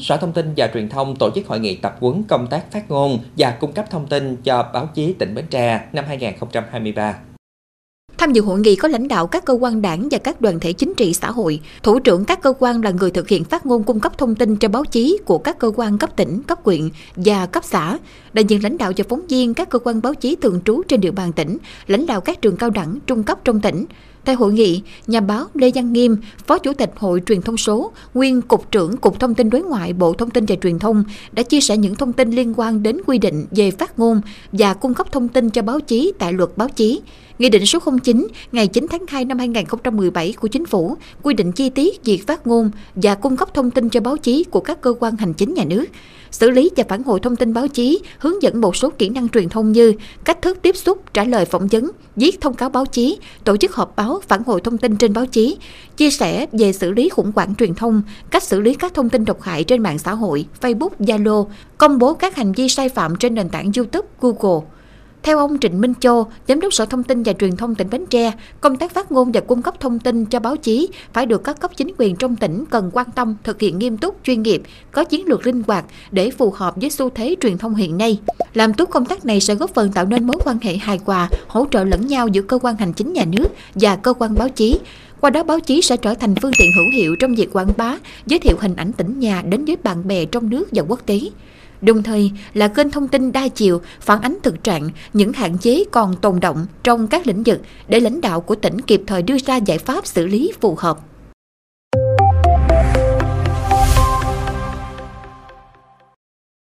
Sở Thông tin và Truyền thông tổ chức hội nghị tập huấn công tác phát ngôn và cung cấp thông tin cho báo chí tỉnh Bến Tre năm 2023. Tham dự hội nghị có lãnh đạo các cơ quan đảng và các đoàn thể chính trị xã hội, thủ trưởng các cơ quan là người thực hiện phát ngôn cung cấp thông tin cho báo chí của các cơ quan cấp tỉnh, cấp huyện và cấp xã, đại diện lãnh đạo và phóng viên các cơ quan báo chí thường trú trên địa bàn tỉnh, lãnh đạo các trường cao đẳng, trung cấp trong tỉnh. Tại hội nghị, nhà báo Lê Văn Nghiêm, Phó Chủ tịch Hội Truyền thông số, nguyên Cục trưởng Cục Thông tin Đối ngoại Bộ Thông tin và Truyền thông đã chia sẻ những thông tin liên quan đến quy định về phát ngôn và cung cấp thông tin cho báo chí tại luật báo chí. Nghị định số 09 ngày 9 tháng 2 năm 2017 của Chính phủ quy định chi tiết việc phát ngôn và cung cấp thông tin cho báo chí của các cơ quan hành chính nhà nước, xử lý và phản hồi thông tin báo chí, hướng dẫn một số kỹ năng truyền thông như cách thức tiếp xúc, trả lời phỏng vấn, viết thông cáo báo chí, tổ chức họp báo báo, phản hồi thông tin trên báo chí, chia sẻ về xử lý khủng hoảng truyền thông, cách xử lý các thông tin độc hại trên mạng xã hội, Facebook, Zalo, công bố các hành vi sai phạm trên nền tảng YouTube, Google. Theo ông Trịnh Minh Châu, Giám đốc Sở Thông tin và Truyền thông tỉnh Bến Tre, công tác phát ngôn và cung cấp thông tin cho báo chí phải được các cấp chính quyền trong tỉnh cần quan tâm, thực hiện nghiêm túc, chuyên nghiệp, có chiến lược linh hoạt để phù hợp với xu thế truyền thông hiện nay. Làm tốt công tác này sẽ góp phần tạo nên mối quan hệ hài hòa, hỗ trợ lẫn nhau giữa cơ quan hành chính nhà nước và cơ quan báo chí. Qua đó báo chí sẽ trở thành phương tiện hữu hiệu trong việc quảng bá, giới thiệu hình ảnh tỉnh nhà đến với bạn bè trong nước và quốc tế đồng thời là kênh thông tin đa chiều, phản ánh thực trạng, những hạn chế còn tồn động trong các lĩnh vực để lãnh đạo của tỉnh kịp thời đưa ra giải pháp xử lý phù hợp.